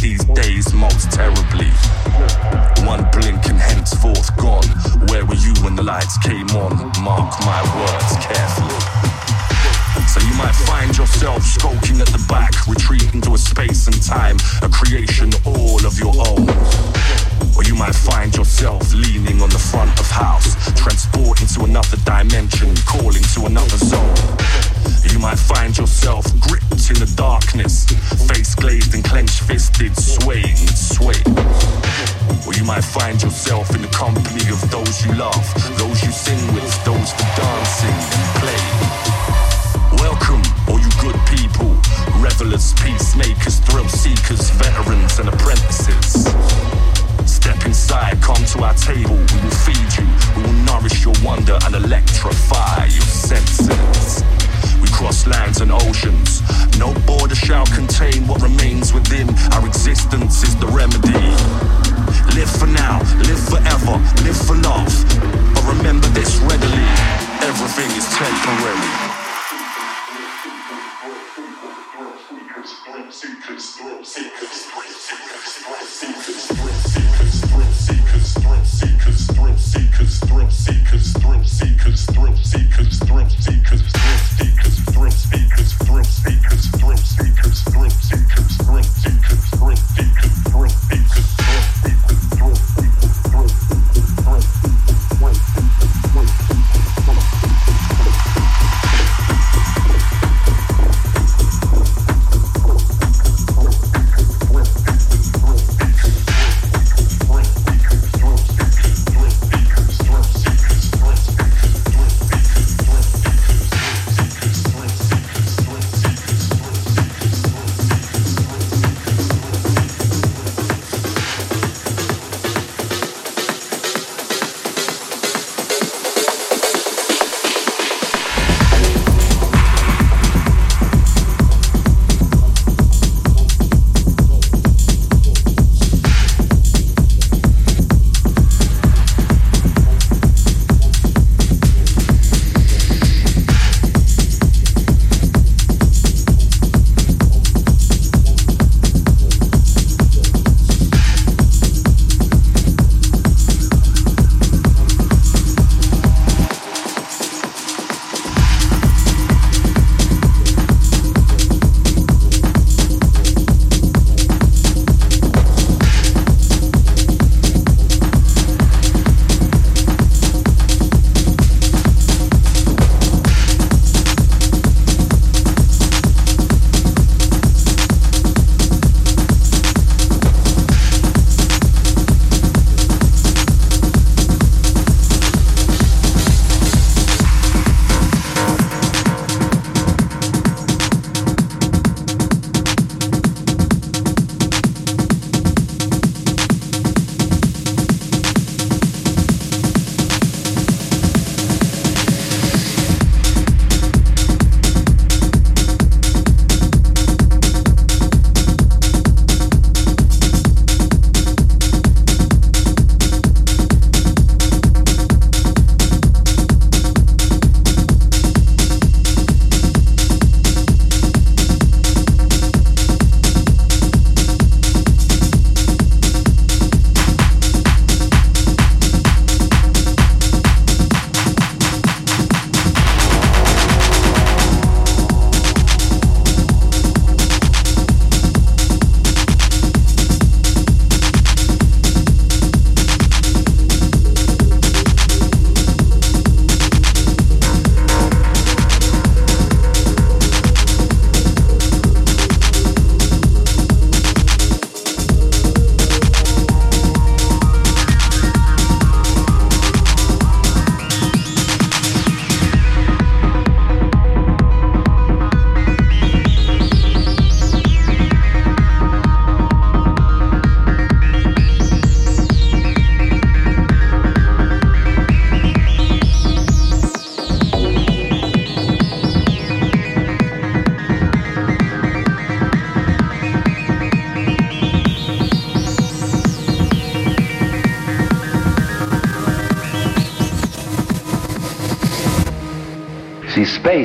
these days most terribly. One blink and henceforth gone. Where were you when the lights came on? Mark my words carefully. So you might find yourself skulking at the back, retreating to a space and time, a creation all of your own. Or you might find yourself leaning on the front of house, transporting to another dimension, calling to another zone. You might find yourself gripped in the darkness, face glazed and clenched fisted, swaying swaying. Or you might find yourself in the company of those you love, those you sing with, those for dancing and playing. Welcome, all you good people, revelers, peacemakers, thrill seekers, veterans, and apprentices. Step inside, come to our table, we will feed you, we will nourish your wonder and electrify your senses. Cross lands and oceans, no border shall contain what remains within. Our existence is the remedy. Live for now, live forever, live for love. But remember this readily everything is temporary.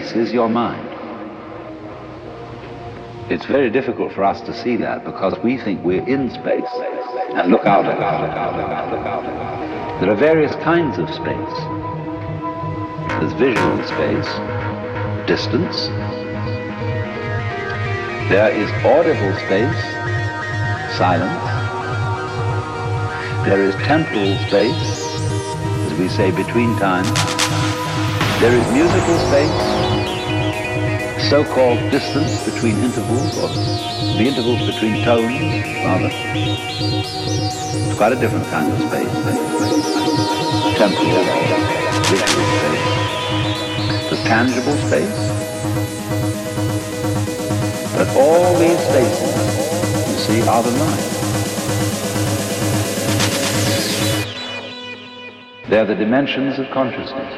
Space is your mind. It's very difficult for us to see that because we think we're in space and look out, look out. There are various kinds of space. There's visual space, distance. There is audible space, silence. There is temporal space, as we say, between time. There is musical space, so-called distance between intervals, or the intervals between tones, rather. It's quite a different kind of space. Temporal, visual space. The tangible space. But all these spaces, you see, are the mind. They're the dimensions of consciousness.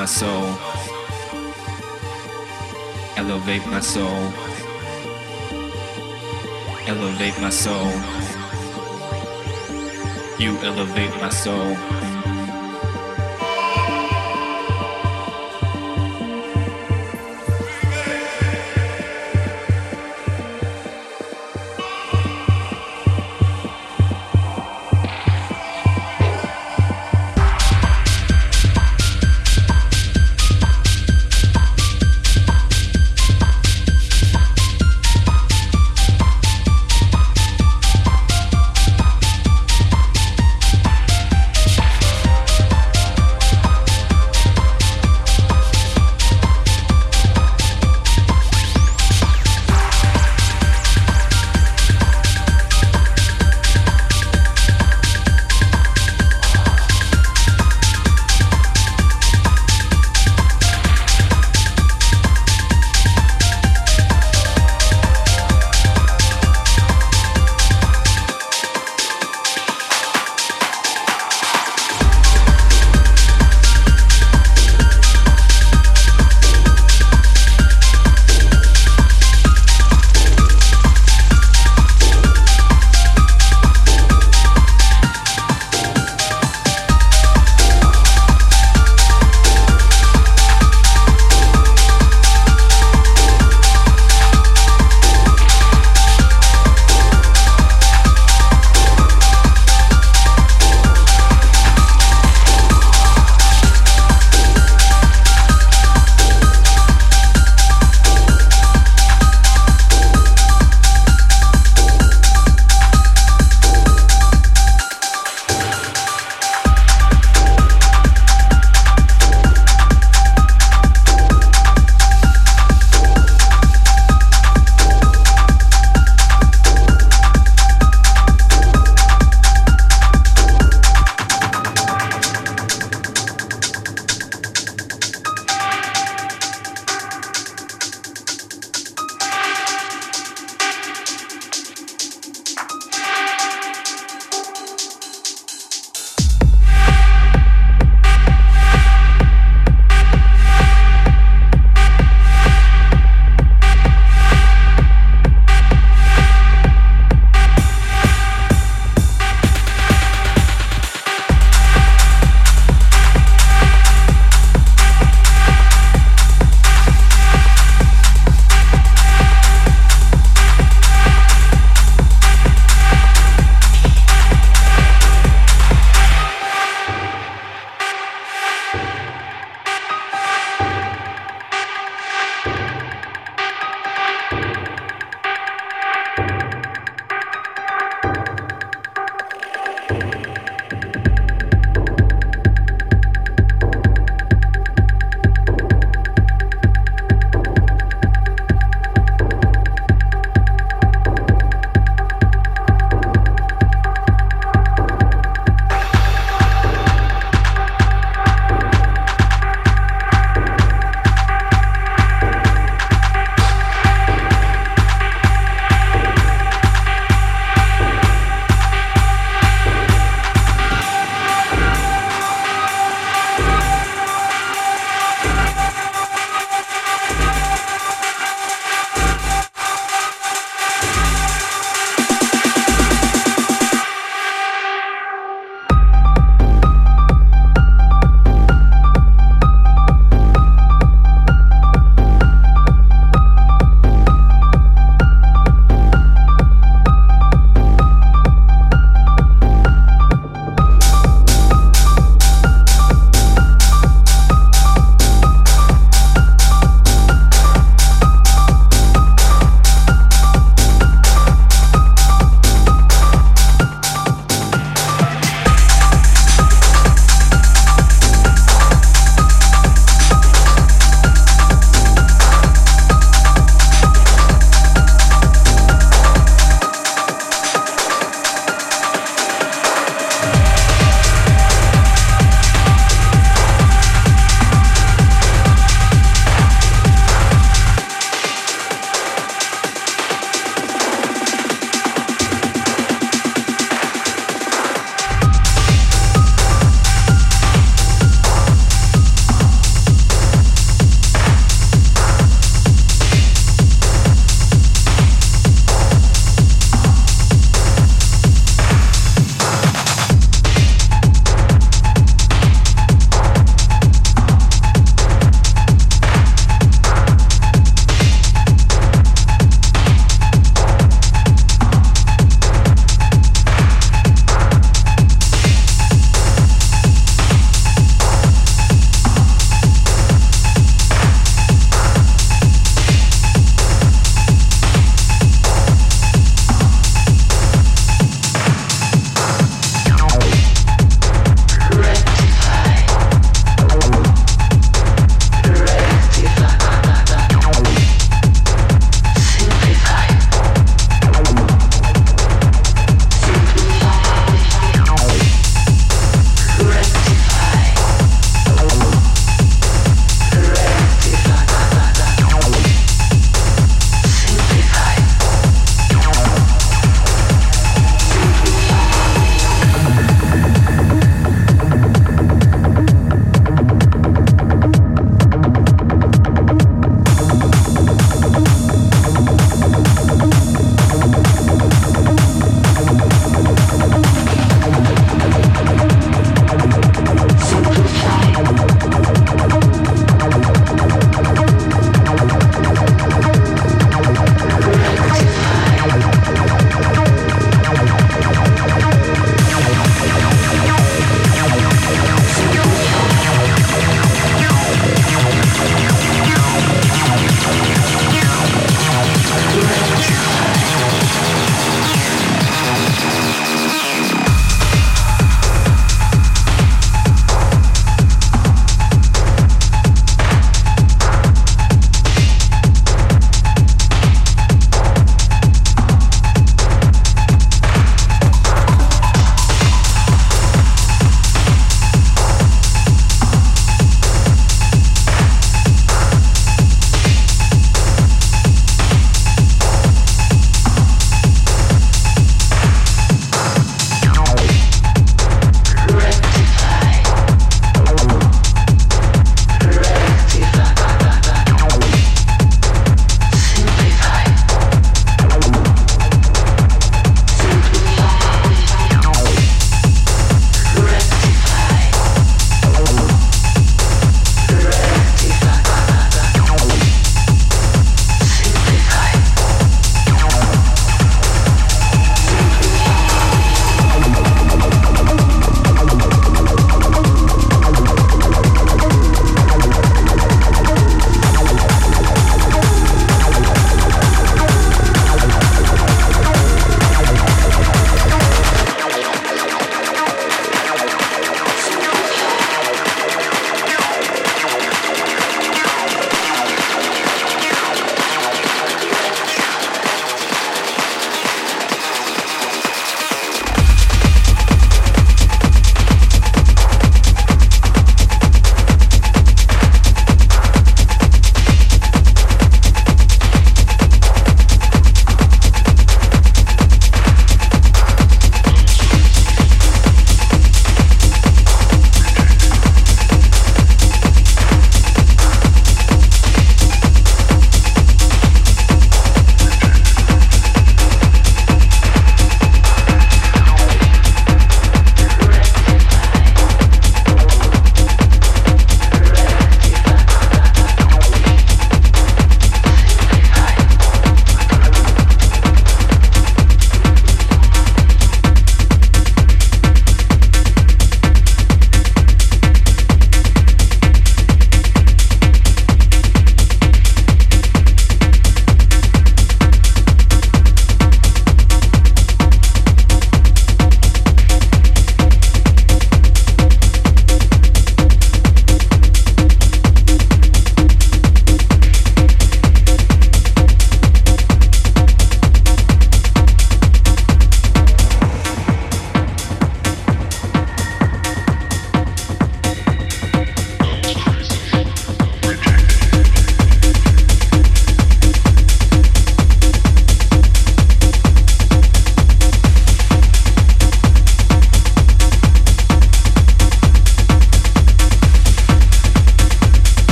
myself.